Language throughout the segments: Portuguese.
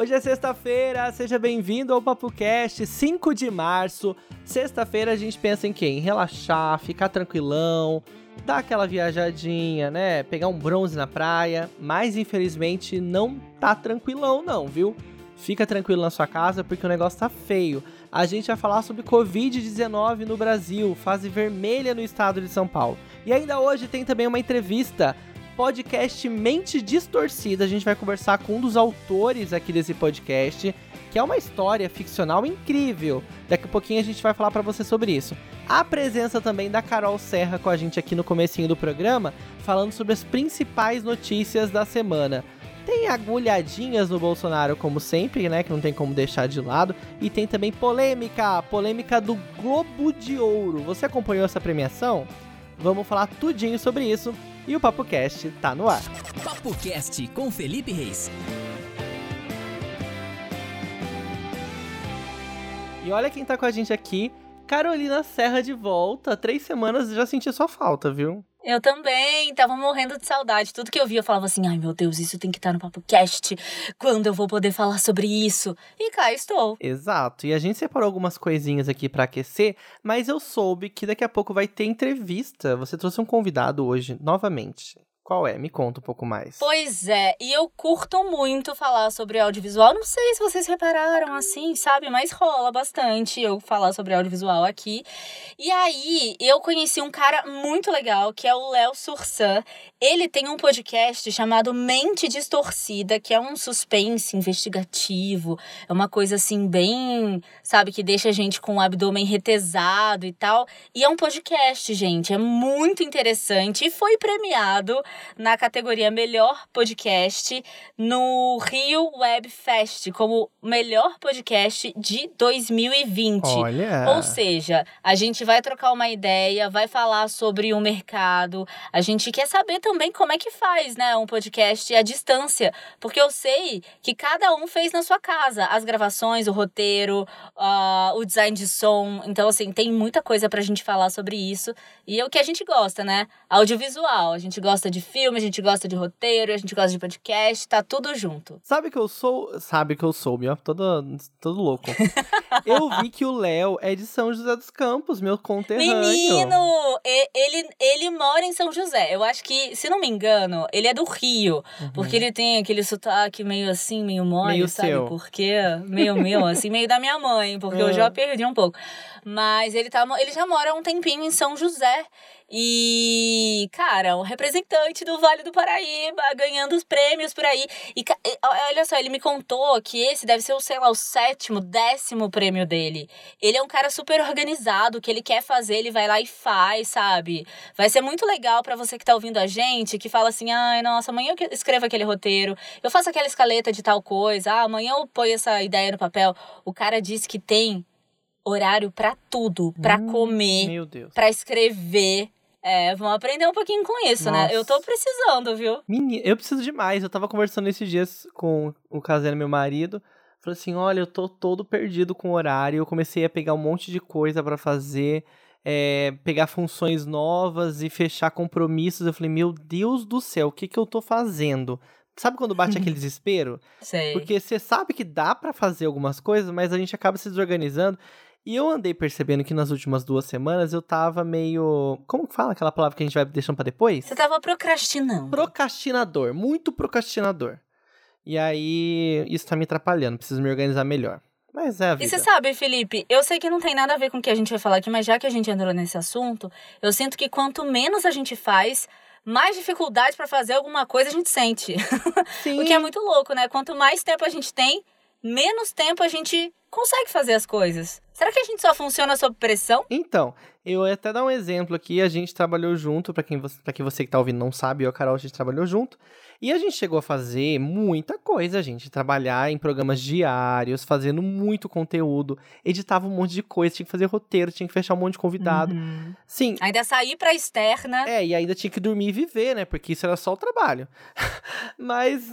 Hoje é sexta-feira, seja bem-vindo ao Papo Cast, 5 de março. Sexta-feira a gente pensa em quê? Em relaxar, ficar tranquilão, dar aquela viajadinha, né? Pegar um bronze na praia, mas infelizmente não tá tranquilão não, viu? Fica tranquilo na sua casa porque o negócio tá feio. A gente vai falar sobre Covid-19 no Brasil, fase vermelha no estado de São Paulo. E ainda hoje tem também uma entrevista podcast Mente Distorcida. A gente vai conversar com um dos autores aqui desse podcast, que é uma história ficcional incrível. Daqui a pouquinho a gente vai falar para você sobre isso. A presença também da Carol Serra com a gente aqui no comecinho do programa, falando sobre as principais notícias da semana. Tem agulhadinhas no Bolsonaro, como sempre, né? Que não tem como deixar de lado. E tem também polêmica, polêmica do Globo de Ouro. Você acompanhou essa premiação? Vamos falar tudinho sobre isso e o Papo Cast tá no ar. Papo Cast com Felipe Reis. E olha quem tá com a gente aqui, Carolina Serra de volta. Três semanas já senti sua falta, viu? Eu também, tava morrendo de saudade. Tudo que eu via, eu falava assim: ai meu Deus, isso tem que estar no Papo Cast. Quando eu vou poder falar sobre isso? E cá estou. Exato. E a gente separou algumas coisinhas aqui para aquecer, mas eu soube que daqui a pouco vai ter entrevista. Você trouxe um convidado hoje, novamente. Qual é? Me conta um pouco mais. Pois é, e eu curto muito falar sobre audiovisual. Não sei se vocês repararam assim, sabe? Mas rola bastante eu falar sobre audiovisual aqui. E aí, eu conheci um cara muito legal, que é o Léo Sursan. Ele tem um podcast chamado Mente Distorcida, que é um suspense investigativo. É uma coisa assim, bem, sabe, que deixa a gente com o abdômen retesado e tal. E é um podcast, gente. É muito interessante e foi premiado na categoria Melhor Podcast no Rio Web Fest como melhor podcast de 2020. Olha. Ou seja, a gente vai trocar uma ideia, vai falar sobre o mercado. A gente quer saber também como é que faz, né, um podcast à distância, porque eu sei que cada um fez na sua casa as gravações, o roteiro, uh, o design de som. Então, assim, tem muita coisa pra gente falar sobre isso. E é o que a gente gosta, né? Audiovisual. A gente gosta de filme, a gente gosta de roteiro, a gente gosta de podcast, tá tudo junto. Sabe que eu sou. Sabe que eu soube, ó. Todo, todo louco. eu vi que o Léo é de São José dos Campos, meu conterrâneo. Menino! Ele, ele mora em São José. Eu acho que, se não me engano, ele é do Rio. Uhum. Porque ele tem aquele sotaque meio assim, meio mole, meio sabe? Seu. Porque meio meu, assim, meio da minha mãe, porque uhum. eu já perdi um pouco. Mas ele, tá, ele já mora um tempinho em São José. E, cara, um representante do Vale do Paraíba, ganhando os prêmios por aí. E olha só, ele me contou que esse deve ser, o, sei lá, o sétimo, décimo prêmio dele. Ele é um cara super organizado, o que ele quer fazer, ele vai lá e faz, sabe? Vai ser muito legal para você que tá ouvindo a gente, que fala assim: ai, nossa, amanhã eu escrevo aquele roteiro, eu faço aquela escaleta de tal coisa, ah, amanhã eu ponho essa ideia no papel. O cara disse que tem horário para tudo, para hum, comer, para escrever, é, vamos aprender um pouquinho com isso, Nossa. né? Eu tô precisando, viu? Menina, eu preciso demais. Eu tava conversando esses dias com o Caseno, meu marido. Falei assim: olha, eu tô todo perdido com o horário. Eu comecei a pegar um monte de coisa para fazer, é, pegar funções novas e fechar compromissos. Eu falei: meu Deus do céu, o que que eu tô fazendo? Sabe quando bate aquele desespero? Sei. Porque você sabe que dá para fazer algumas coisas, mas a gente acaba se desorganizando. E eu andei percebendo que nas últimas duas semanas eu tava meio. Como que fala aquela palavra que a gente vai deixando pra depois? Você tava procrastinando. Procrastinador, muito procrastinador. E aí, isso tá me atrapalhando, preciso me organizar melhor. Mas é a vida. E você sabe, Felipe, eu sei que não tem nada a ver com o que a gente vai falar aqui, mas já que a gente entrou nesse assunto, eu sinto que quanto menos a gente faz, mais dificuldade para fazer alguma coisa a gente sente. Sim. o que é muito louco, né? Quanto mais tempo a gente tem, menos tempo a gente consegue fazer as coisas. Será que a gente só funciona sob pressão? Então, eu ia até dar um exemplo aqui. A gente trabalhou junto, para quem, pra quem você que tá ouvindo não sabe, eu e a Carol, a gente trabalhou junto. E a gente chegou a fazer muita coisa, gente. Trabalhar em programas diários, fazendo muito conteúdo, editava um monte de coisa, tinha que fazer roteiro, tinha que fechar um monte de convidado. Uhum. Sim. Ainda sair pra externa. É, e ainda tinha que dormir e viver, né? Porque isso era só o trabalho. Mas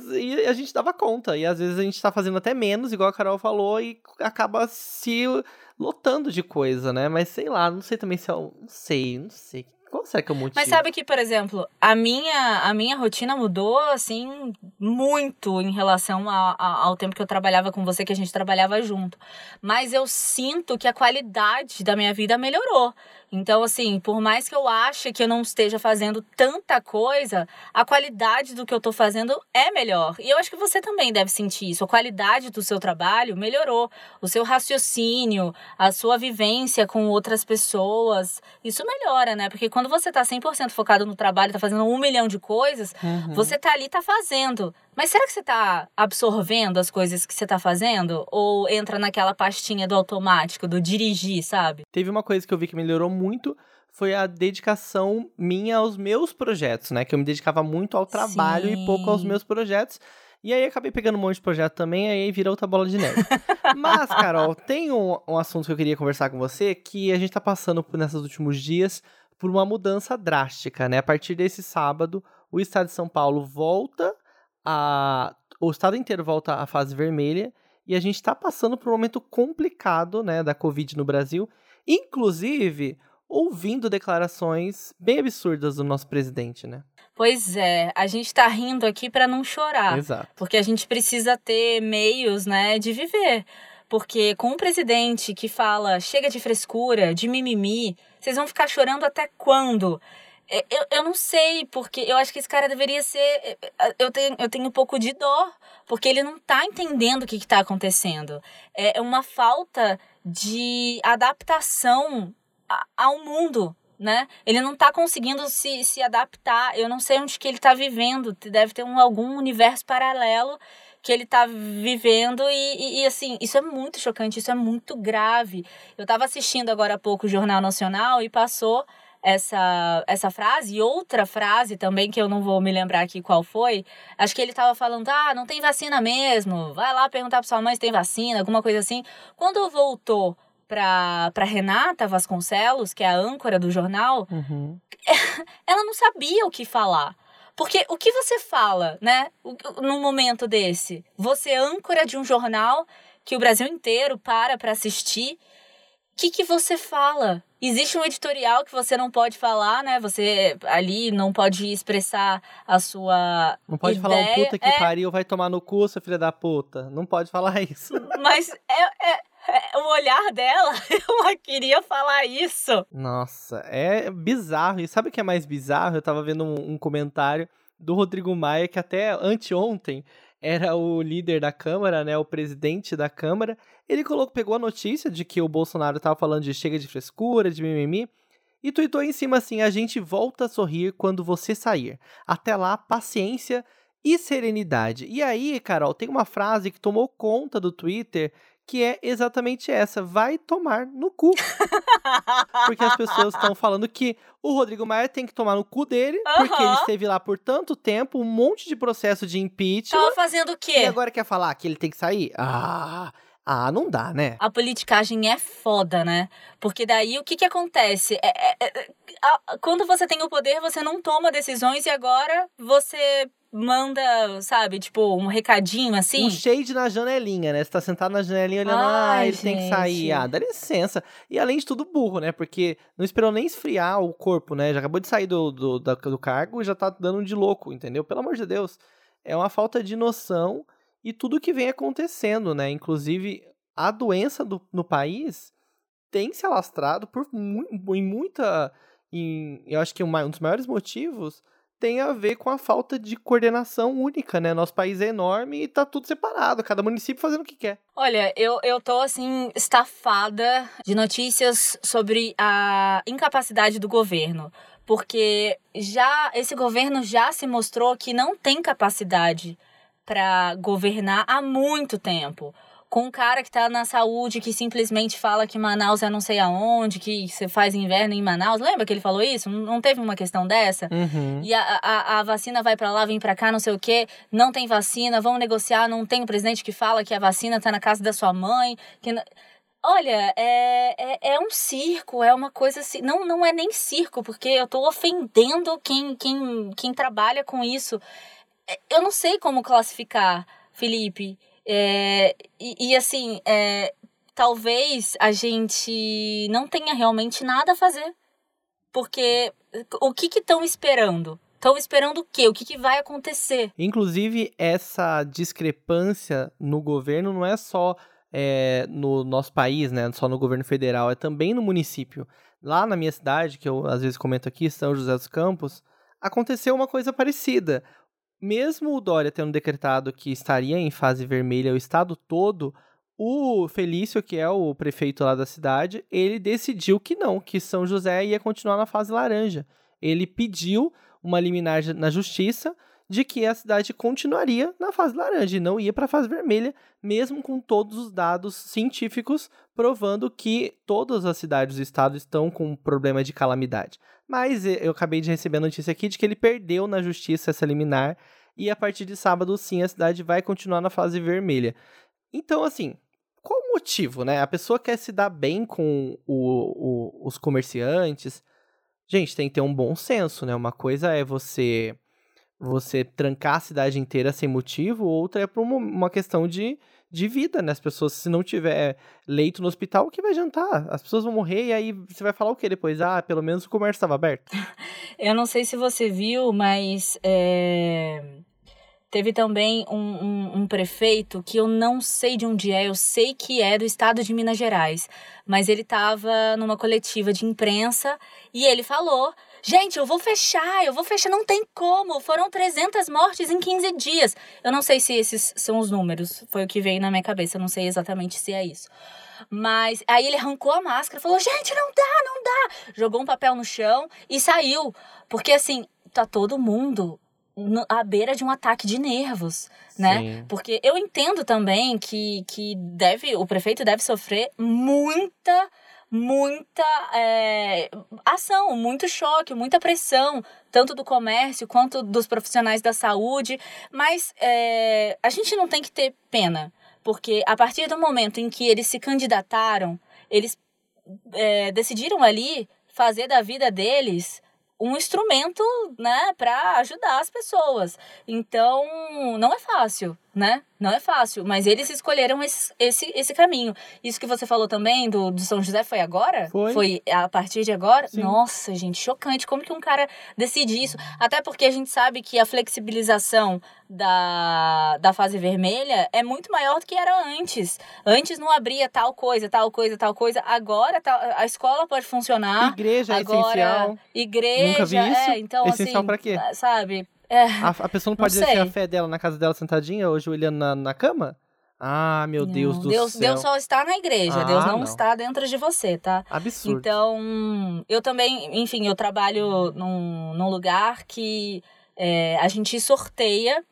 a gente dava conta. E às vezes a gente tá fazendo até menos, igual a Carol falou, e acaba se lotando de coisa, né? Mas sei lá, não sei também se eu. Não sei, não sei Qual será que é o motivo? Mas sabe que, por exemplo, a minha, a minha rotina mudou, assim, muito em relação a, a, ao tempo que eu trabalhava com você, que a gente trabalhava junto. Mas eu sinto que a qualidade da minha vida melhorou. Então, assim, por mais que eu ache que eu não esteja fazendo tanta coisa, a qualidade do que eu tô fazendo é melhor. E eu acho que você também deve sentir isso. A qualidade do seu trabalho melhorou. O seu raciocínio, a sua vivência com outras pessoas, isso melhora, né? Porque quando você tá 100% focado no trabalho, tá fazendo um milhão de coisas, uhum. você tá ali, tá fazendo. Mas será que você tá absorvendo as coisas que você tá fazendo? Ou entra naquela pastinha do automático, do dirigir, sabe? Teve uma coisa que eu vi que melhorou muito, foi a dedicação minha aos meus projetos, né? Que eu me dedicava muito ao trabalho Sim. e pouco aos meus projetos. E aí acabei pegando um monte de projeto também, aí vira outra bola de neve. Mas, Carol, tem um, um assunto que eu queria conversar com você, que a gente tá passando por nesses últimos dias por uma mudança drástica, né? A partir desse sábado, o estado de São Paulo volta a, o estado inteiro volta à fase vermelha e a gente está passando por um momento complicado né, da Covid no Brasil, inclusive ouvindo declarações bem absurdas do nosso presidente, né? Pois é, a gente está rindo aqui para não chorar, Exato. porque a gente precisa ter meios, né, de viver. Porque com um presidente que fala chega de frescura, de mimimi, vocês vão ficar chorando até quando? É, eu, eu não sei, porque eu acho que esse cara deveria ser. É, é, eu tenho, eu tenho um pouco de dó, porque ele não tá entendendo o que, que tá acontecendo. É uma falta de adaptação ao mundo, né? Ele não tá conseguindo se, se adaptar. Eu não sei onde que ele tá vivendo. Deve ter um, algum universo paralelo que ele tá vivendo e, e, e, assim, isso é muito chocante, isso é muito grave. Eu tava assistindo agora há pouco o Jornal Nacional e passou essa, essa frase e outra frase também que eu não vou me lembrar aqui qual foi. Acho que ele estava falando: "Ah, não tem vacina mesmo. Vai lá perguntar para sua mãe se tem vacina", alguma coisa assim. Quando voltou para Renata Vasconcelos, que é a âncora do jornal, uhum. ela não sabia o que falar. Porque o que você fala, né, num momento desse? Você é âncora de um jornal que o Brasil inteiro para para assistir que, que você fala? Existe um editorial que você não pode falar, né? Você ali não pode expressar a sua. Não pode ideia. falar um puta que é... pariu, vai tomar no cu, sua filha da puta. Não pode falar isso. Mas é, é, é o olhar dela, ela queria falar isso. Nossa, é bizarro. E sabe o que é mais bizarro? Eu tava vendo um, um comentário do Rodrigo Maia que até anteontem era o líder da Câmara, né, o presidente da Câmara, ele colocou, pegou a notícia de que o Bolsonaro estava falando de chega de frescura, de mimimi, e tweetou em cima assim: a gente volta a sorrir quando você sair. Até lá, paciência e serenidade. E aí, Carol, tem uma frase que tomou conta do Twitter que é exatamente essa: vai tomar no cu. porque as pessoas estão falando que o Rodrigo Maia tem que tomar no cu dele, uhum. porque ele esteve lá por tanto tempo, um monte de processo de impeachment. Tava fazendo o quê? E agora quer falar que ele tem que sair? Ah. Ah, não dá, né? A politicagem é foda, né? Porque daí o que que acontece? É, é, é, quando você tem o poder, você não toma decisões e agora você manda, sabe, tipo, um recadinho assim. Um shade na janelinha, né? Você tá sentado na janelinha olhando, Ai, ah, ele gente. tem que sair. Ah, dá licença. E além de tudo, burro, né? Porque não esperou nem esfriar o corpo, né? Já acabou de sair do, do, do, do cargo e já tá dando de louco, entendeu? Pelo amor de Deus. É uma falta de noção e tudo que vem acontecendo, né? Inclusive, a doença do, no país tem se alastrado por em muita. Em, eu acho que um, um dos maiores motivos tem a ver com a falta de coordenação única, né? Nosso país é enorme e tá tudo separado, cada município fazendo o que quer. Olha, eu, eu tô assim, estafada de notícias sobre a incapacidade do governo. Porque já esse governo já se mostrou que não tem capacidade para governar há muito tempo com um cara que tá na saúde que simplesmente fala que Manaus é não sei aonde, que você faz inverno em Manaus. Lembra que ele falou isso? Não teve uma questão dessa? Uhum. E a, a, a, vacina vai para lá, vem para cá, não sei o quê. Não tem vacina, vamos negociar. Não tem o presidente que fala que a vacina tá na casa da sua mãe. Que Olha, é, é, é, um circo, é uma coisa assim. Não, não é nem circo, porque eu tô ofendendo quem, quem, quem trabalha com isso. É, eu não sei como classificar, Felipe. É, e, e, assim, é, talvez a gente não tenha realmente nada a fazer. porque o que estão esperando? Estão esperando o quê? O que, que vai acontecer? Inclusive, essa discrepância no governo não é só é, no nosso país, né? Só no governo federal, é também no município. Lá na minha cidade, que eu às vezes comento aqui, São José dos Campos, aconteceu uma coisa parecida. Mesmo o Dória tendo decretado que estaria em fase vermelha o estado todo, o Felício, que é o prefeito lá da cidade, ele decidiu que não, que São José ia continuar na fase laranja. Ele pediu uma liminar na justiça de que a cidade continuaria na fase laranja e não ia para a fase vermelha, mesmo com todos os dados científicos provando que todas as cidades do estado estão com problema de calamidade. Mas eu acabei de receber a notícia aqui de que ele perdeu na justiça essa liminar e a partir de sábado sim a cidade vai continuar na fase vermelha. Então, assim, qual o motivo, né? A pessoa quer se dar bem com o, o, os comerciantes. Gente, tem que ter um bom senso, né? Uma coisa é você você trancar a cidade inteira sem motivo, outra é por uma, uma questão de, de vida, né? As pessoas, se não tiver leito no hospital, o que vai jantar? As pessoas vão morrer e aí você vai falar o que depois? Ah, pelo menos o comércio estava aberto. Eu não sei se você viu, mas é... teve também um, um, um, prefeito que eu não sei de onde é, eu sei que é do estado de Minas Gerais, mas ele estava numa coletiva de imprensa e ele falou Gente, eu vou fechar, eu vou fechar, não tem como. Foram 300 mortes em 15 dias. Eu não sei se esses são os números, foi o que veio na minha cabeça, eu não sei exatamente se é isso. Mas aí ele arrancou a máscara, falou: "Gente, não dá, não dá". Jogou um papel no chão e saiu, porque assim, tá todo mundo à beira de um ataque de nervos, né? Sim. Porque eu entendo também que, que deve, o prefeito deve sofrer muita muita é, ação, muito choque, muita pressão, tanto do comércio quanto dos profissionais da saúde. Mas é, a gente não tem que ter pena, porque a partir do momento em que eles se candidataram, eles é, decidiram ali fazer da vida deles um instrumento, né, para ajudar as pessoas. Então, não é fácil, né? Não é fácil, mas eles escolheram esse, esse, esse caminho. Isso que você falou também do, do São José foi agora? Foi. Foi a partir de agora? Sim. Nossa, gente, chocante. Como que um cara decide isso? Até porque a gente sabe que a flexibilização da, da fase vermelha é muito maior do que era antes. Antes não abria tal coisa, tal coisa, tal coisa. Agora a escola pode funcionar. Igreja é agora, é essencial. Igreja, Nunca vi isso. É, então, essencial assim, pra quê? Sabe? É, a, a, pessoa não pode não exercer a fé dela na casa dela sentadinha, ou ajoelhando na, na cama? Ah, meu não, Deus do Deus, céu. Deus só está na igreja, ah, Deus não, não, está dentro de você, tá? Absurdo. Então, eu também, enfim, eu trabalho num, num lugar que é, a gente sorteia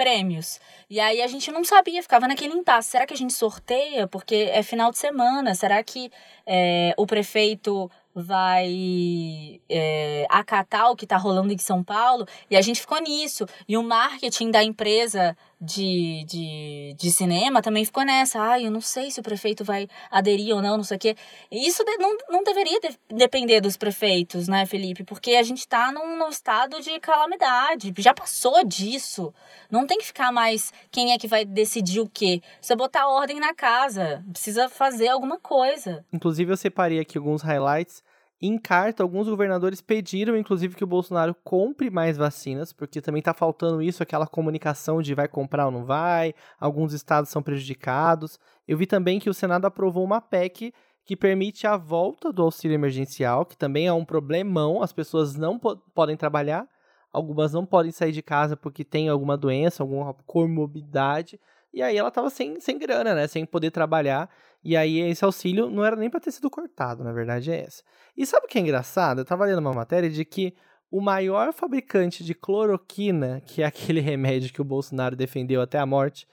prêmios. E aí a gente não sabia, ficava naquele impasse. Será que a gente sorteia? Porque é final de semana. Será que é, o prefeito vai é, acatar o que está rolando em São Paulo? E a gente ficou nisso. E o marketing da empresa de, de, de cinema também ficou nessa. Ai, eu não sei se o prefeito vai aderir ou não, não sei o quê. Isso não, não deveria de, depender dos prefeitos, né, Felipe? Porque a gente está num, num estado de calamidade. Já passou disso. Não tem que ficar mais quem é que vai decidir o quê. Precisa botar ordem na casa. Precisa fazer alguma coisa. Inclusive, eu separei aqui alguns highlights em carta, alguns governadores pediram, inclusive, que o Bolsonaro compre mais vacinas, porque também está faltando isso, aquela comunicação de vai comprar ou não vai, alguns estados são prejudicados. Eu vi também que o Senado aprovou uma PEC que permite a volta do auxílio emergencial, que também é um problemão, as pessoas não po podem trabalhar, algumas não podem sair de casa porque tem alguma doença, alguma comorbidade, e aí ela tava sem, sem grana, né, sem poder trabalhar, e aí esse auxílio não era nem para ter sido cortado, na verdade é essa. E sabe o que é engraçado? Eu tava lendo uma matéria de que o maior fabricante de cloroquina, que é aquele remédio que o Bolsonaro defendeu até a morte,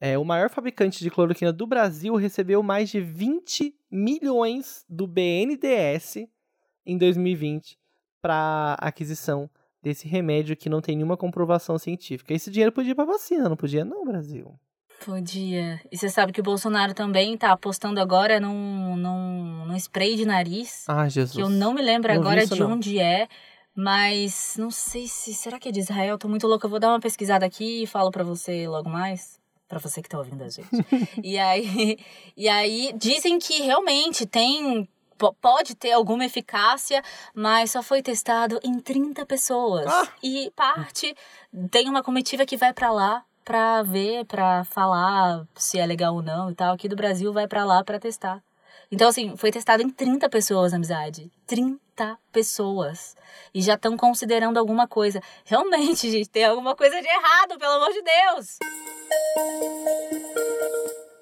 é, o maior fabricante de cloroquina do Brasil recebeu mais de 20 milhões do BNDES em 2020 para aquisição desse remédio que não tem nenhuma comprovação científica. Esse dinheiro podia ir para vacina, não podia não, Brasil. Podia. E você sabe que o Bolsonaro também tá apostando agora num, num, num spray de nariz. Ah, Jesus. Que eu não me lembro não agora de não. onde é. Mas não sei se. Será que é de Israel? Tô muito louca. Eu vou dar uma pesquisada aqui e falo para você logo mais. para você que tá ouvindo a gente. e aí, e aí dizem que realmente tem pode ter alguma eficácia, mas só foi testado em 30 pessoas. Ah. E parte tem uma comitiva que vai para lá para ver, para falar se é legal ou não e tal. Aqui do Brasil vai para lá para testar. Então, assim, foi testado em 30 pessoas, amizade. 30 pessoas. E já estão considerando alguma coisa. Realmente, gente, tem alguma coisa de errado, pelo amor de Deus!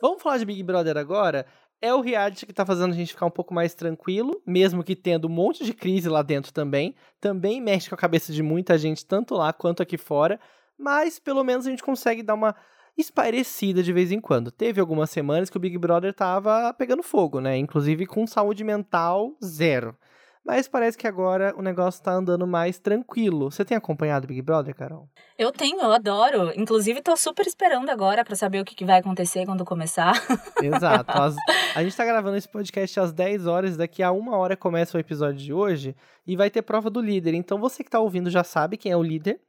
Vamos falar de Big Brother agora? É o reality que tá fazendo a gente ficar um pouco mais tranquilo, mesmo que tendo um monte de crise lá dentro também. Também mexe com a cabeça de muita gente, tanto lá quanto aqui fora. Mas pelo menos a gente consegue dar uma espairecida de vez em quando. Teve algumas semanas que o Big Brother tava pegando fogo, né? Inclusive com saúde mental zero. Mas parece que agora o negócio tá andando mais tranquilo. Você tem acompanhado o Big Brother, Carol? Eu tenho, eu adoro. Inclusive, tô super esperando agora para saber o que, que, vai acontecer quando começar. Exato. As, a gente tá gravando esse podcast às 10 horas, daqui a uma hora começa o episódio de hoje e vai ter prova do líder. Então você que tá ouvindo já sabe quem é o líder.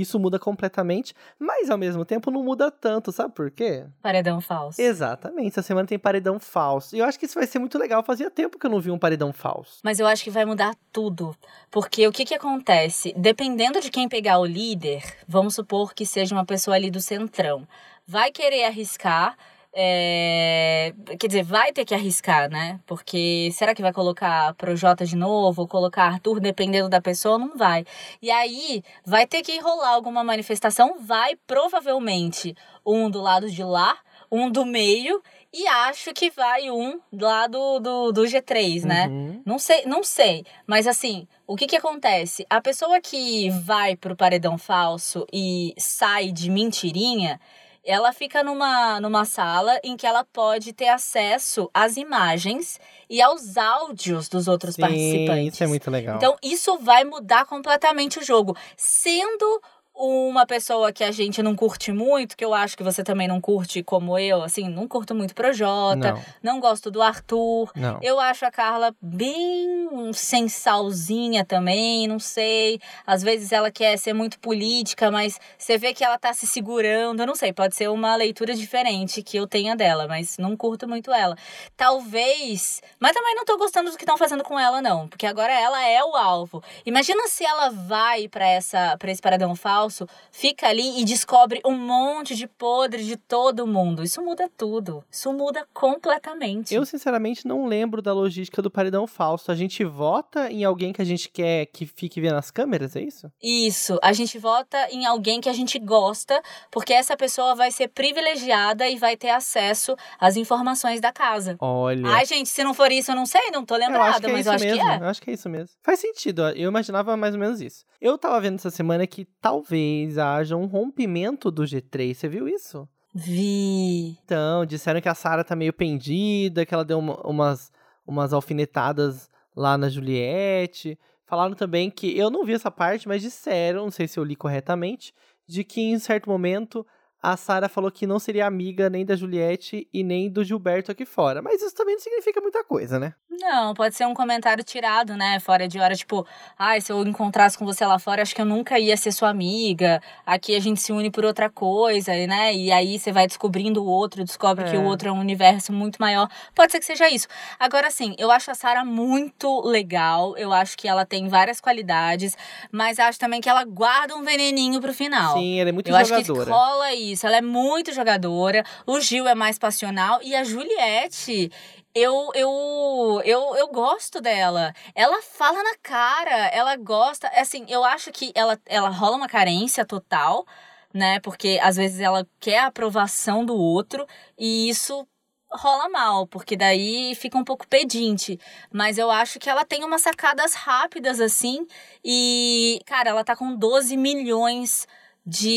Isso muda completamente, mas ao mesmo tempo não muda tanto, sabe por quê? Paredão falso. Exatamente, essa semana tem paredão falso. E eu acho que isso vai ser muito legal, fazia tempo que eu não vi um paredão falso. Mas eu acho que vai mudar tudo, porque o que que acontece? Dependendo de quem pegar o líder, vamos supor que seja uma pessoa ali do centrão, vai querer arriscar é, quer dizer, vai ter que arriscar, né? Porque será que vai colocar Projota de novo ou colocar Arthur, dependendo da pessoa? Não vai. E aí vai ter que rolar alguma manifestação, vai provavelmente um do lado de lá, um do meio e acho que vai um lá do, do, do G3, né? Uhum. Não sei, não sei. Mas assim, o que que acontece? A pessoa que vai pro paredão falso e sai de mentirinha, ela fica numa, numa sala em que ela pode ter acesso às imagens e aos áudios dos outros Sim, participantes. Isso é muito legal. Então, isso vai mudar completamente o jogo. Sendo uma pessoa que a gente não curte muito, que eu acho que você também não curte como eu, assim, não curto muito Projota, não, não gosto do Arthur. Não. Eu acho a Carla bem sensalzinha também, não sei. Às vezes ela quer ser muito política, mas você vê que ela tá se segurando, eu não sei, pode ser uma leitura diferente que eu tenha dela, mas não curto muito ela. Talvez, mas também não tô gostando do que estão fazendo com ela não, porque agora ela é o alvo. Imagina se ela vai para essa para esse paradão falso falso, fica ali e descobre um monte de podre de todo mundo. Isso muda tudo. Isso muda completamente. Eu, sinceramente, não lembro da logística do paredão falso. A gente vota em alguém que a gente quer que fique vendo as câmeras, é isso? Isso. A gente vota em alguém que a gente gosta, porque essa pessoa vai ser privilegiada e vai ter acesso às informações da casa. Olha. Ai, gente, se não for isso, eu não sei, não tô lembrada, eu mas eu acho mesmo. que é. Eu acho que é isso mesmo. Faz sentido. Eu imaginava mais ou menos isso. Eu tava vendo essa semana que talvez talvez haja um rompimento do G3. Você viu isso? Vi. Então, disseram que a Sarah tá meio pendida, que ela deu uma, umas, umas alfinetadas lá na Juliette. Falaram também que, eu não vi essa parte, mas disseram, não sei se eu li corretamente, de que em certo momento a Sara falou que não seria amiga nem da Juliette e nem do Gilberto aqui fora. Mas isso também não significa muita coisa, né? Não, pode ser um comentário tirado, né? Fora de hora, tipo, ai, ah, se eu encontrasse com você lá fora, acho que eu nunca ia ser sua amiga. Aqui a gente se une por outra coisa, né? E aí você vai descobrindo o outro, descobre é. que o é. outro é um universo muito maior. Pode ser que seja isso. Agora, sim, eu acho a Sara muito legal. Eu acho que ela tem várias qualidades, mas acho também que ela guarda um veneninho pro final. Sim, ela é muito eu jogadora. Eu acho que rola isso. Ela é muito jogadora. O Gil é mais passional. E a Juliette, eu, eu, eu, eu gosto dela. Ela fala na cara, ela gosta. Assim, eu acho que ela, ela rola uma carência total, né? Porque às vezes ela quer a aprovação do outro e isso rola mal, porque daí fica um pouco pedinte. Mas eu acho que ela tem umas sacadas rápidas assim. E, cara, ela tá com 12 milhões de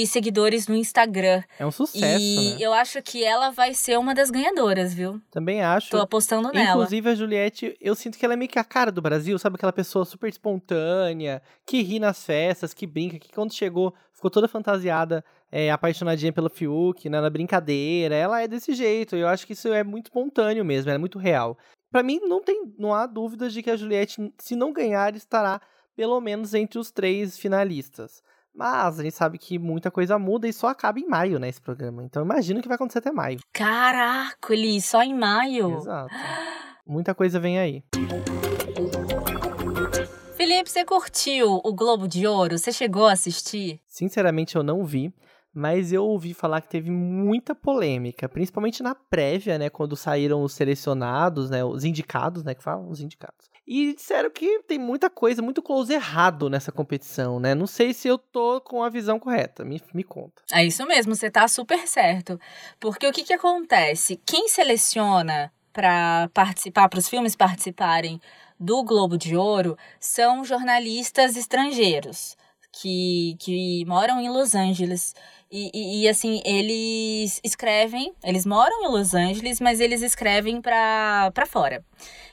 seguidores no Instagram. É um sucesso, e né? eu acho que ela vai ser uma das ganhadoras, viu? Também acho. Tô apostando nela. Inclusive a Juliette, eu sinto que ela é meio que a cara do Brasil, sabe? Aquela pessoa super espontânea, que ri nas festas, que brinca, que quando chegou ficou toda fantasiada, é, apaixonadinha pelo Fiuk, né? Na brincadeira. Ela é desse jeito. Eu acho que isso é muito espontâneo mesmo, é muito real. Para mim, não, tem, não há dúvidas de que a Juliette, se não ganhar, estará pelo menos entre os três finalistas. Mas a gente sabe que muita coisa muda e só acaba em maio, né, esse programa. Então imagino que vai acontecer até maio. Caraca, ele só em maio. Exato. Muita coisa vem aí. Felipe, você curtiu o Globo de Ouro? Você chegou a assistir? Sinceramente, eu não vi. Mas eu ouvi falar que teve muita polêmica, principalmente na prévia, né? Quando saíram os selecionados, né? Os indicados, né? Que falam? Os indicados. E disseram que tem muita coisa, muito close errado nessa competição, né? Não sei se eu tô com a visão correta. Me, me conta. É isso mesmo, você tá super certo. Porque o que que acontece? Quem seleciona para participar, para os filmes participarem do Globo de Ouro, são jornalistas estrangeiros que, que moram em Los Angeles e, e, e, assim, eles escrevem, eles moram em Los Angeles, mas eles escrevem pra, pra fora.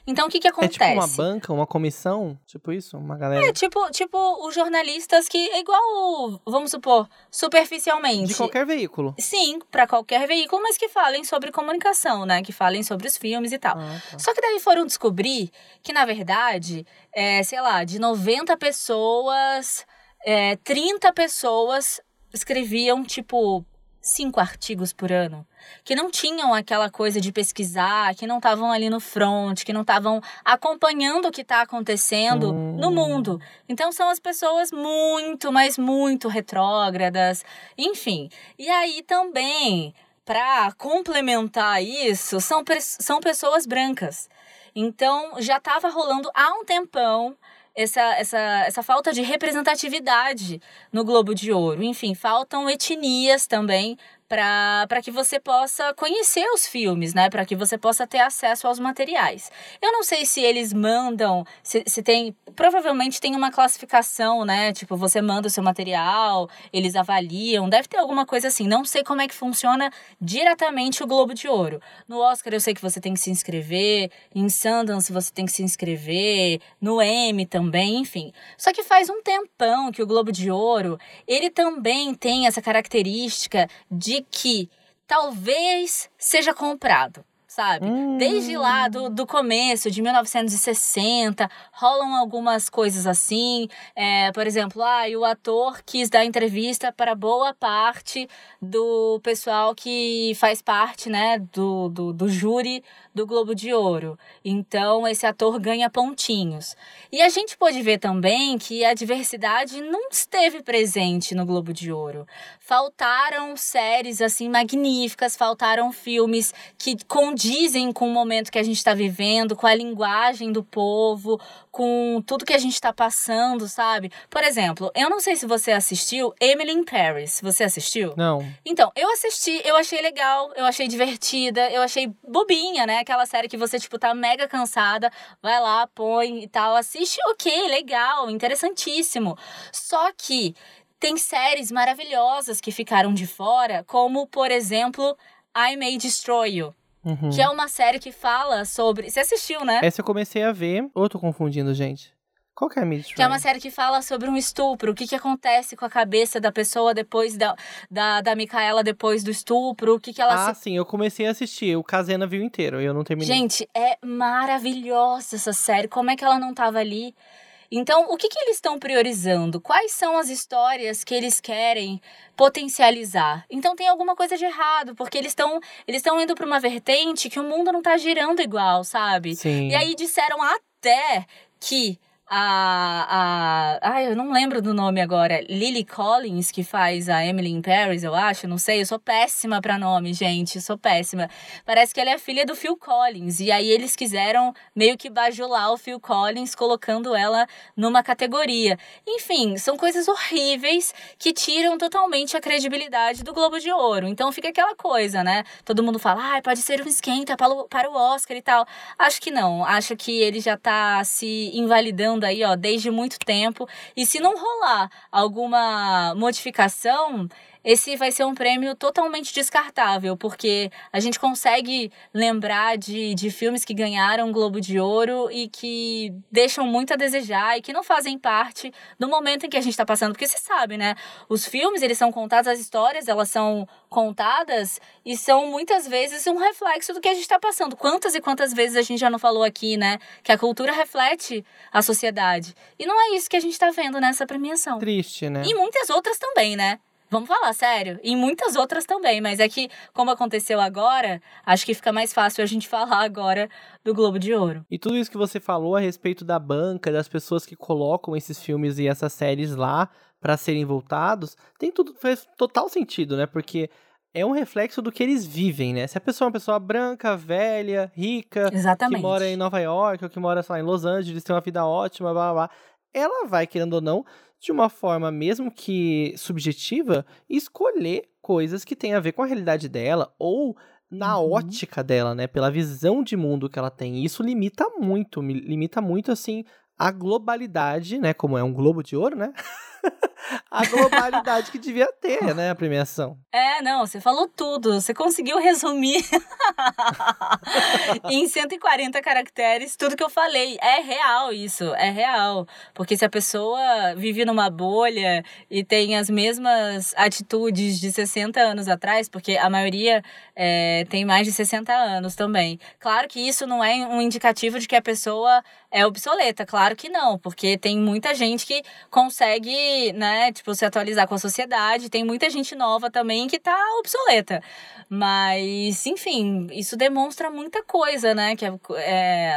Então, o que que acontece? É tipo uma banca, uma comissão? Tipo isso? Uma galera? É, tipo, tipo os jornalistas que, é igual, vamos supor, superficialmente. De qualquer veículo? Sim, para qualquer veículo, mas que falem sobre comunicação, né? Que falem sobre os filmes e tal. Ah, tá. Só que daí foram descobrir que, na verdade, é, sei lá, de 90 pessoas... É, 30 pessoas escreviam, tipo, cinco artigos por ano, que não tinham aquela coisa de pesquisar, que não estavam ali no front, que não estavam acompanhando o que está acontecendo hum. no mundo. Então são as pessoas muito, mas muito retrógradas, enfim. E aí também, para complementar isso, são, são pessoas brancas. Então já estava rolando há um tempão essa, essa, essa falta de representatividade no Globo de Ouro. Enfim, faltam etnias também para que você possa conhecer os filmes, né? Para que você possa ter acesso aos materiais. Eu não sei se eles mandam, se, se tem. Provavelmente tem uma classificação, né? Tipo, você manda o seu material, eles avaliam, deve ter alguma coisa assim. Não sei como é que funciona diretamente o Globo de Ouro. No Oscar eu sei que você tem que se inscrever, em Sundance você tem que se inscrever, no Emmy também, enfim. Só que faz um tempão que o Globo de Ouro, ele também tem essa característica de que talvez seja comprado sabe? Hum. Desde lá do, do começo, de 1960, rolam algumas coisas assim. É, por exemplo, ah, o ator quis dar entrevista para boa parte do pessoal que faz parte, né, do, do, do júri do Globo de Ouro. Então, esse ator ganha pontinhos. E a gente pode ver também que a diversidade não esteve presente no Globo de Ouro. Faltaram séries, assim, magníficas, faltaram filmes que condizem com o momento que a gente está vivendo, com a linguagem do povo, com tudo que a gente está passando, sabe? Por exemplo, eu não sei se você assistiu Emily in Paris. Você assistiu? Não. Então, eu assisti, eu achei legal, eu achei divertida, eu achei bobinha, né? aquela série que você, tipo, tá mega cansada, vai lá, põe e tal, assiste, ok, legal, interessantíssimo. Só que tem séries maravilhosas que ficaram de fora, como, por exemplo, I May Destroy You. Uhum. Que é uma série que fala sobre. Você assistiu, né? Essa eu comecei a ver. Ou eu tô confundindo, gente? Qual que é a Midnight Que é uma série que fala sobre um estupro, o que, que acontece com a cabeça da pessoa depois da, da, da Micaela depois do estupro, o que, que ela... Ah, se... sim, eu comecei a assistir, o Casena viu inteiro, e eu não terminei. Gente, é maravilhosa essa série, como é que ela não tava ali? Então, o que, que eles estão priorizando? Quais são as histórias que eles querem potencializar? Então, tem alguma coisa de errado, porque eles estão eles indo para uma vertente que o mundo não tá girando igual, sabe? Sim. E aí disseram até que a, a. Ai, eu não lembro do nome agora. Lily Collins, que faz a Emily in Paris, eu acho. Não sei, eu sou péssima pra nome, gente. Sou péssima. Parece que ela é filha do Phil Collins. E aí eles quiseram meio que bajular o Phil Collins, colocando ela numa categoria. Enfim, são coisas horríveis que tiram totalmente a credibilidade do Globo de Ouro. Então fica aquela coisa, né? Todo mundo fala, ah, pode ser um esquenta para para o Oscar e tal. Acho que não. Acho que ele já tá se invalidando aí, ó, desde muito tempo. E se não rolar alguma modificação, esse vai ser um prêmio totalmente descartável, porque a gente consegue lembrar de, de filmes que ganharam Globo de Ouro e que deixam muito a desejar e que não fazem parte do momento em que a gente está passando. Porque você sabe, né? Os filmes, eles são contados, as histórias, elas são contadas e são muitas vezes um reflexo do que a gente está passando. Quantas e quantas vezes a gente já não falou aqui, né? Que a cultura reflete a sociedade. E não é isso que a gente está vendo nessa premiação. Triste, né? E muitas outras também, né? Vamos falar sério. E muitas outras também, mas é que, como aconteceu agora, acho que fica mais fácil a gente falar agora do Globo de Ouro. E tudo isso que você falou a respeito da banca, das pessoas que colocam esses filmes e essas séries lá para serem voltados, tem tudo, faz total sentido, né? Porque é um reflexo do que eles vivem, né? Se a pessoa é uma pessoa branca, velha, rica, Exatamente. que mora em Nova York ou que mora, sei lá, em Los Angeles, tem uma vida ótima, blá blá blá, ela vai, querendo ou não, de uma forma mesmo que subjetiva, escolher coisas que têm a ver com a realidade dela ou na uhum. ótica dela, né? Pela visão de mundo que ela tem. E isso limita muito, limita muito, assim, a globalidade, né? Como é um globo de ouro, né? a globalidade que devia ter, né, a premiação. É, não, você falou tudo. Você conseguiu resumir em 140 caracteres tudo que eu falei. É real isso, é real. Porque se a pessoa vive numa bolha e tem as mesmas atitudes de 60 anos atrás, porque a maioria é, tem mais de 60 anos também. Claro que isso não é um indicativo de que a pessoa é obsoleta, claro que não, porque tem muita gente que consegue, né, tipo, se atualizar com a sociedade, tem muita gente nova também que tá obsoleta. Mas, enfim, isso demonstra muita coisa, né, que é,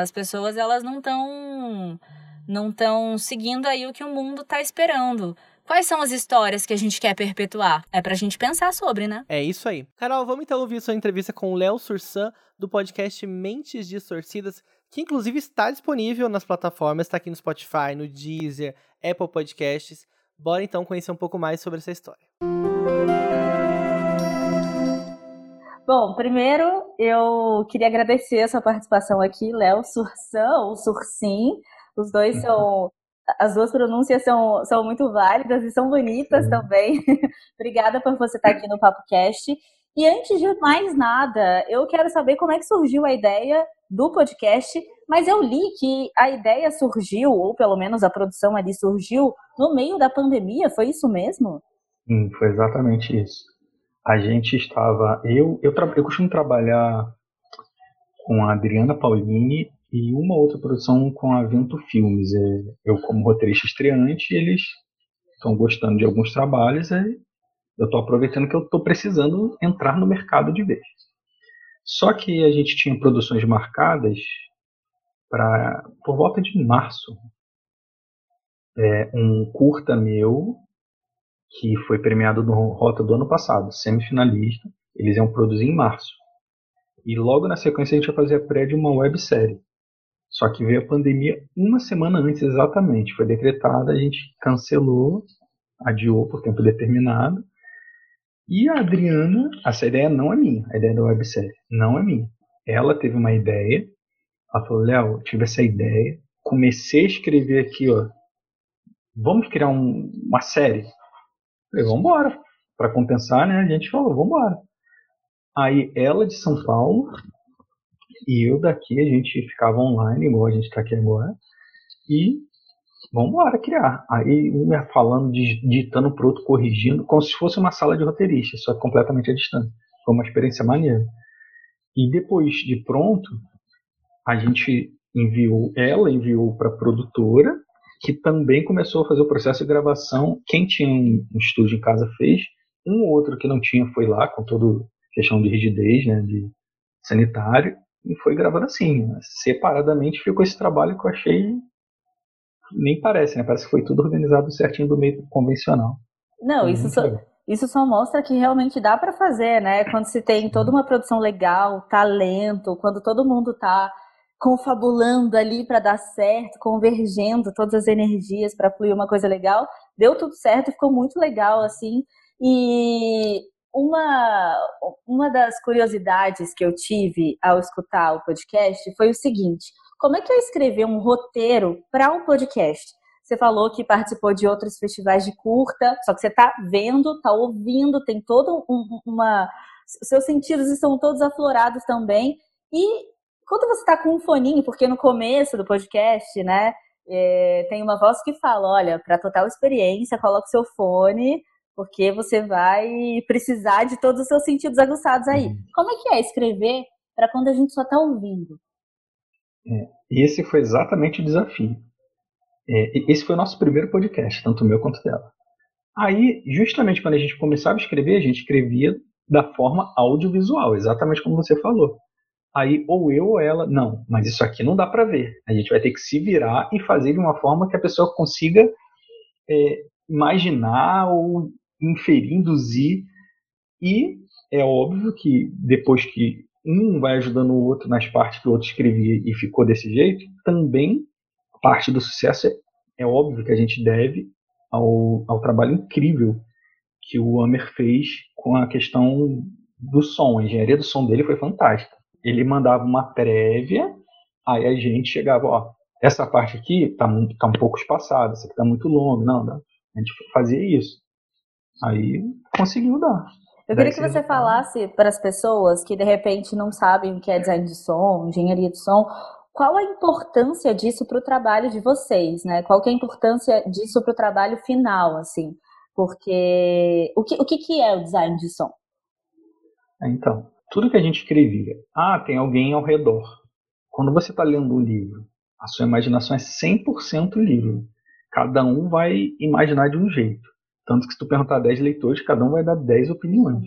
as pessoas, elas não estão não estão seguindo aí o que o mundo tá esperando. Quais são as histórias que a gente quer perpetuar? É pra gente pensar sobre, né? É isso aí. Carol, vamos então ouvir sua entrevista com o Léo Sursan, do podcast Mentes Distorcidas, que inclusive está disponível nas plataformas, está aqui no Spotify, no Deezer, Apple Podcasts. Bora então conhecer um pouco mais sobre essa história. Bom, primeiro eu queria agradecer a sua participação aqui, Léo Sursan ou Sursim. Os dois uhum. são as duas pronúncias são, são muito válidas e são bonitas uhum. também. Obrigada por você estar aqui no Papo Cast. E antes de mais nada, eu quero saber como é que surgiu a ideia do podcast, mas eu li que a ideia surgiu, ou pelo menos a produção ali surgiu, no meio da pandemia, foi isso mesmo? Sim, foi exatamente isso. A gente estava. Eu, eu, eu costumo trabalhar com a Adriana Paulini e uma outra produção com a Vento Filmes. É, eu, como roteirista estreante, eles estão gostando de alguns trabalhos, e eu estou aproveitando que eu estou precisando entrar no mercado de vez. Só que a gente tinha produções marcadas para por volta de março. É, um curta meu que foi premiado no Rota do ano passado, semifinalista. Eles iam produzir em março. E logo na sequência a gente ia fazer a pré de uma websérie. Só que veio a pandemia uma semana antes exatamente. Foi decretada, a gente cancelou, adiou por tempo determinado. E a Adriana, essa ideia não é minha, a ideia da websérie não é minha. Ela teve uma ideia, ela falou, Léo, tive essa ideia, comecei a escrever aqui, ó, vamos criar um, uma série? Falei, vamos embora. Para compensar, né, a gente falou, vamos embora. Aí ela de São Paulo e eu daqui, a gente ficava online, igual a gente está aqui agora, e vamos embora criar. Aí um ia falando, digitando para outro, corrigindo, como se fosse uma sala de roteirista, só completamente à distância. Foi uma experiência maneira. E depois de pronto, a gente enviou, ela enviou para a produtora, que também começou a fazer o processo de gravação. Quem tinha um estúdio em casa fez, um ou outro que não tinha foi lá, com toda questão de rigidez, né, de sanitário, e foi gravando assim. Separadamente ficou esse trabalho que eu achei. Nem parece, né? Parece que foi tudo organizado certinho do meio convencional. Não, isso só, isso só mostra que realmente dá para fazer, né? Quando se tem toda uma produção legal, talento, quando todo mundo tá confabulando ali para dar certo, convergendo todas as energias para fluir uma coisa legal, deu tudo certo, ficou muito legal assim. E uma, uma das curiosidades que eu tive ao escutar o podcast foi o seguinte: como é que eu escrever um roteiro para um podcast? Você falou que participou de outros festivais de curta, só que você está vendo, está ouvindo, tem todo um, uma. Seus sentidos estão todos aflorados também. E quando você está com um foninho, porque no começo do podcast, né, é, tem uma voz que fala: olha, para total experiência, coloque seu fone, porque você vai precisar de todos os seus sentidos aguçados aí. Uhum. Como é que é escrever para quando a gente só está ouvindo? É, esse foi exatamente o desafio. É, esse foi o nosso primeiro podcast, tanto meu quanto dela. Aí, justamente quando a gente começava a escrever, a gente escrevia da forma audiovisual, exatamente como você falou. Aí, ou eu ou ela, não, mas isso aqui não dá para ver. A gente vai ter que se virar e fazer de uma forma que a pessoa consiga é, imaginar ou inferir, induzir. E é óbvio que depois que um vai ajudando o outro nas partes que o outro escrevia e ficou desse jeito, também parte do sucesso é, é óbvio que a gente deve ao, ao trabalho incrível que o Amer fez com a questão do som. A engenharia do som dele foi fantástica. Ele mandava uma prévia, aí a gente chegava, ó, essa parte aqui tá, tá um pouco espaçada, essa aqui tá muito longa, não, não. A gente fazia isso. Aí conseguiu dar. Eu queria que você falasse para as pessoas que de repente não sabem o que é design de som, engenharia de som, qual a importância disso para o trabalho de vocês, né? Qual que é a importância disso para o trabalho final, assim? Porque o que, o que, que é o design de som? Então, tudo que a gente escrevia, ah, tem alguém ao redor. Quando você está lendo um livro, a sua imaginação é 100% livre. Cada um vai imaginar de um jeito. Tanto que se tu perguntar a 10 leitores, cada um vai dar 10 opiniões.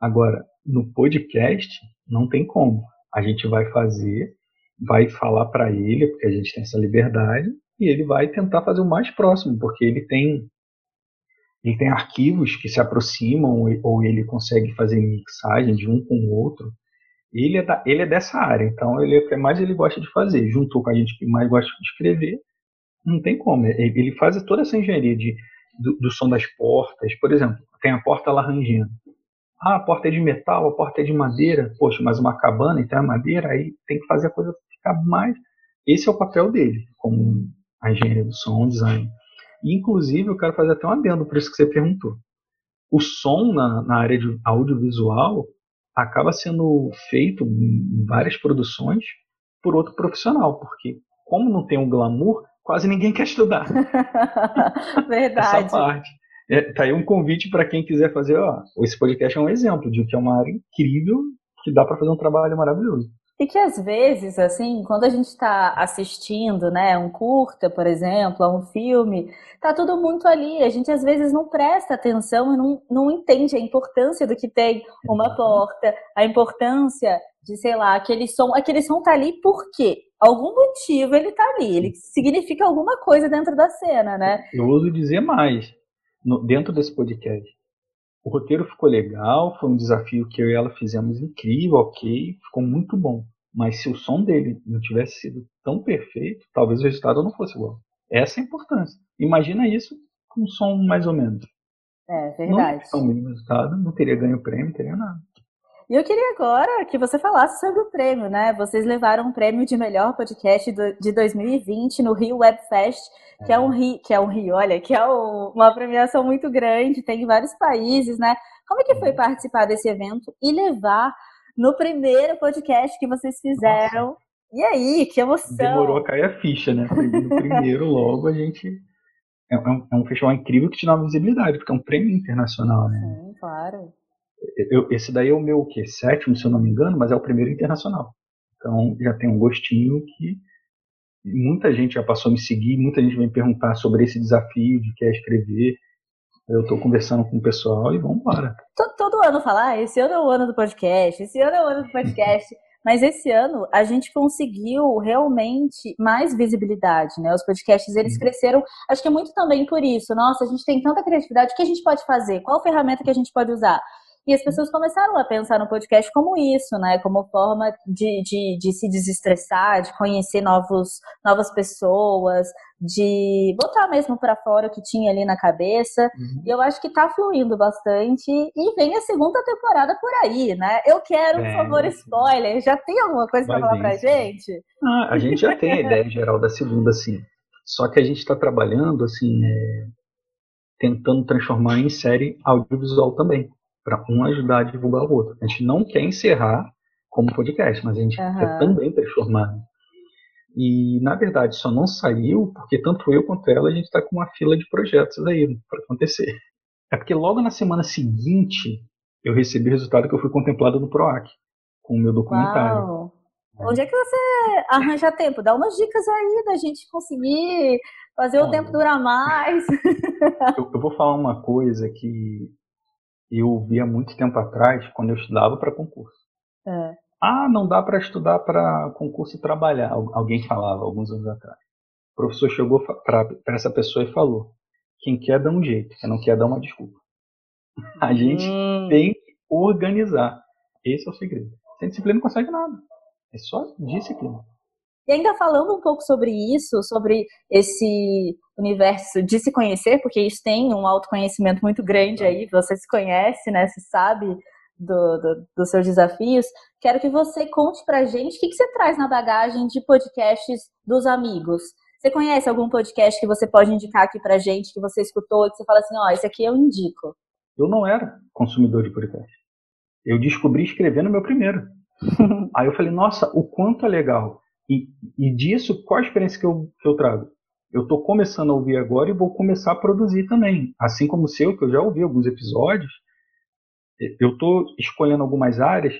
Agora, no podcast, não tem como. A gente vai fazer, vai falar para ele, porque a gente tem essa liberdade, e ele vai tentar fazer o mais próximo, porque ele tem ele tem arquivos que se aproximam ou ele consegue fazer mixagem de um com o outro. Ele é, da, ele é dessa área, então ele é o que mais ele gosta de fazer. Juntou com a gente que mais gosta de escrever, não tem como. Ele faz toda essa engenharia de, do, do som das portas. Por exemplo, tem a porta laranjina. Ah, a porta é de metal, a porta é de madeira. Poxa, mas uma cabana, então é madeira, aí tem que fazer a coisa ficar mais. Esse é o papel dele, como a engenharia do som, design. Inclusive, eu quero fazer até um adendo por isso que você perguntou. O som na, na área de audiovisual acaba sendo feito em várias produções por outro profissional, porque como não tem um glamour, quase ninguém quer estudar. Verdade. Essa parte. É, tá aí um convite para quem quiser fazer, ó, esse podcast é um exemplo de que é uma área incrível que dá para fazer um trabalho maravilhoso. E que às vezes, assim, quando a gente está assistindo, né, um curta, por exemplo, a um filme, tá tudo muito ali. A gente às vezes não presta atenção e não, não entende a importância do que tem uma porta, a importância de, sei lá, aquele som. Aquele som tá ali por quê? Algum motivo ele tá ali. Ele significa alguma coisa dentro da cena, né? Eu ouso dizer mais no, dentro desse podcast. O roteiro ficou legal, foi um desafio que eu e ela fizemos incrível, ok, ficou muito bom. Mas se o som dele não tivesse sido tão perfeito, talvez o resultado não fosse igual. Essa é a importância. Imagina isso com um som mais ou menos. É, verdade. Não teria resultado, não teria ganho prêmio, não teria nada. E eu queria agora que você falasse sobre o prêmio, né? Vocês levaram o prêmio de melhor podcast de 2020 no Rio Web Fest, que é, é um Rio, que é um Rio, olha, que é uma premiação muito grande, tem em vários países, né? Como é que foi participar desse evento e levar no primeiro podcast que vocês fizeram? Nossa. E aí, que emoção! Demorou a cair a ficha, né? No primeiro, logo, a gente. É um, é um festival incrível que te dá uma visibilidade, porque é um prêmio internacional, né? Sim, claro. Eu, esse daí é o meu o quê? sétimo, se eu não me engano, mas é o primeiro internacional. Então já tem um gostinho que muita gente já passou a me seguir, muita gente vem perguntar sobre esse desafio de quer escrever. Eu estou conversando com o pessoal e vamos embora. Todo, todo ano falar, ah, esse ano é o ano do podcast, esse ano é o ano do podcast. Mas esse ano a gente conseguiu realmente mais visibilidade, né? Os podcasts eles cresceram, acho que é muito também por isso. Nossa, a gente tem tanta criatividade, o que a gente pode fazer? Qual ferramenta que a gente pode usar? E as pessoas começaram a pensar no podcast como isso, né? Como forma de, de, de se desestressar, de conhecer novos, novas pessoas, de botar mesmo para fora o que tinha ali na cabeça. Uhum. E eu acho que tá fluindo bastante. E vem a segunda temporada por aí, né? Eu quero, por favor, spoiler. Já tem alguma coisa para falar pra gente? Ah, a gente já tem a ideia geral da segunda, sim. Só que a gente está trabalhando, assim, é, tentando transformar em série audiovisual também para um ajudar a divulgar o outro. A gente não quer encerrar como podcast, mas a gente uhum. quer também transformar. E, na verdade, só não saiu porque tanto eu quanto ela, a gente está com uma fila de projetos aí para acontecer. É porque logo na semana seguinte, eu recebi o resultado que eu fui contemplado no PROAC, com o meu documentário. Uau. Onde é que você arranja tempo? Dá umas dicas aí da gente conseguir fazer o tempo durar mais. eu, eu, vou falar uma coisa que eu vi há muito tempo atrás, quando eu estudava para concurso. É. Ah, não dá para estudar para concurso e trabalhar. Alguém falava alguns anos atrás. O professor chegou para essa pessoa e falou: quem quer dá um jeito, quem não quer dá uma desculpa. A gente hum. tem que organizar. Esse é o segredo. Sem disciplina não consegue nada. É só disciplina. E ainda falando um pouco sobre isso, sobre esse universo de se conhecer, porque isso tem um autoconhecimento muito grande aí, você se conhece, né? Você sabe do, do, dos seus desafios. Quero que você conte pra gente o que, que você traz na bagagem de podcasts dos amigos. Você conhece algum podcast que você pode indicar aqui pra gente, que você escutou, que você fala assim, ó, oh, esse aqui eu indico? Eu não era consumidor de podcast. Eu descobri escrevendo meu primeiro. Aí eu falei, nossa, o quanto é legal. E, e disso, qual a experiência que eu, que eu trago? Eu estou começando a ouvir agora e vou começar a produzir também. Assim como o seu, que eu já ouvi alguns episódios, eu estou escolhendo algumas áreas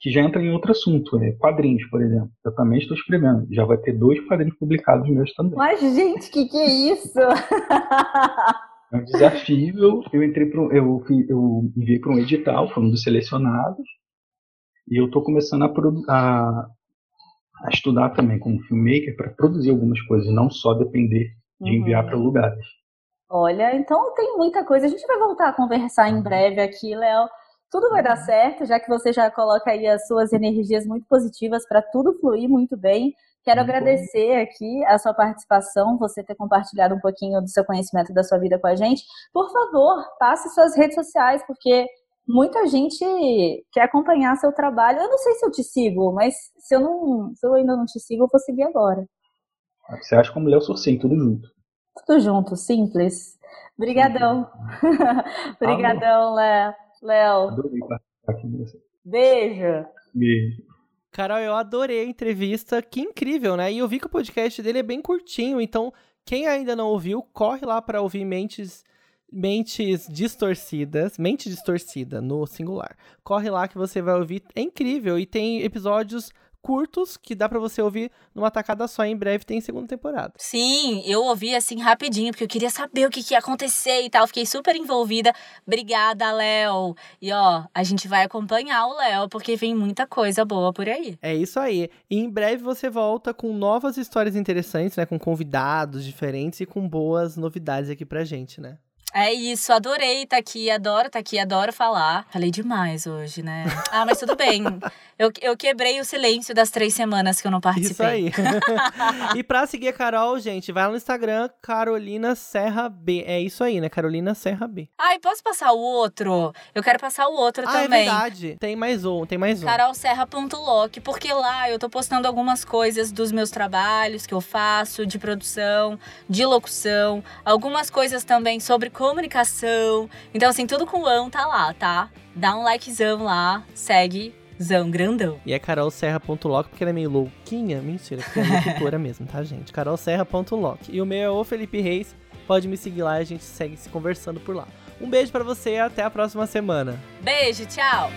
que já entram em outro assunto, né? quadrinhos, por exemplo. Eu também estou escrevendo. Já vai ter dois quadrinhos publicados meus também. Mas, gente, que que é isso? É um desafio. Eu entrei para eu, eu enviei para um edital, foi um dos selecionados. E eu estou começando a, a, a, estudar também como filmmaker para produzir algumas coisas, não só depender de enviar uhum. para lugares. Olha, então tem muita coisa. A gente vai voltar a conversar em uhum. breve aqui, Léo. Tudo vai dar certo, já que você já coloca aí as suas energias muito positivas para tudo fluir muito bem. Quero muito agradecer bom. aqui a sua participação, você ter compartilhado um pouquinho do seu conhecimento da sua vida com a gente. Por favor, passe suas redes sociais, porque muita gente quer acompanhar seu trabalho. Eu não sei se eu te sigo, mas se eu, não, se eu ainda não te sigo, eu vou seguir agora. Você acha como Léo Sursim, tudo junto. Tudo junto, simples. Obrigadão. Obrigadão, Léo. Léo. Adorei estar aqui com você. Beijo. Beijo. Carol, eu adorei a entrevista, que incrível, né? E eu vi que o podcast dele é bem curtinho, então quem ainda não ouviu, corre lá para ouvir Mentes Mentes Distorcidas, Mente Distorcida no singular. Corre lá que você vai ouvir, é incrível e tem episódios curtos que dá para você ouvir numa tacada só. Em breve tem segunda temporada. Sim, eu ouvi assim rapidinho, porque eu queria saber o que, que ia acontecer e tal. Fiquei super envolvida. Obrigada, Léo. E ó, a gente vai acompanhar o Léo, porque vem muita coisa boa por aí. É isso aí. E em breve você volta com novas histórias interessantes, né? Com convidados diferentes e com boas novidades aqui pra gente, né? É isso, adorei estar tá aqui, adoro estar tá aqui, adoro falar. Falei demais hoje, né? Ah, mas tudo bem. Eu, eu quebrei o silêncio das três semanas que eu não participei. Isso aí. e pra seguir a Carol, gente, vai lá no Instagram, Carolina Serra B. É isso aí, né? Carolina Serra B. Ai, posso passar o outro? Eu quero passar o outro ah, é também. é verdade. Tem mais um, tem mais um. Carolserra.lock, porque lá eu tô postando algumas coisas dos meus trabalhos que eu faço, de produção, de locução, algumas coisas também sobre comunicação. Então, assim, tudo com o ão tá lá, tá? Dá um likezão lá, segue Zão grandão. E é carolserra.lock, porque ela é meio louquinha. Mentira, porque ela é locutora mesmo, tá, gente? carolserra.lock. E o meu é o Felipe Reis. Pode me seguir lá e a gente segue se conversando por lá. Um beijo para você e até a próxima semana. Beijo, tchau!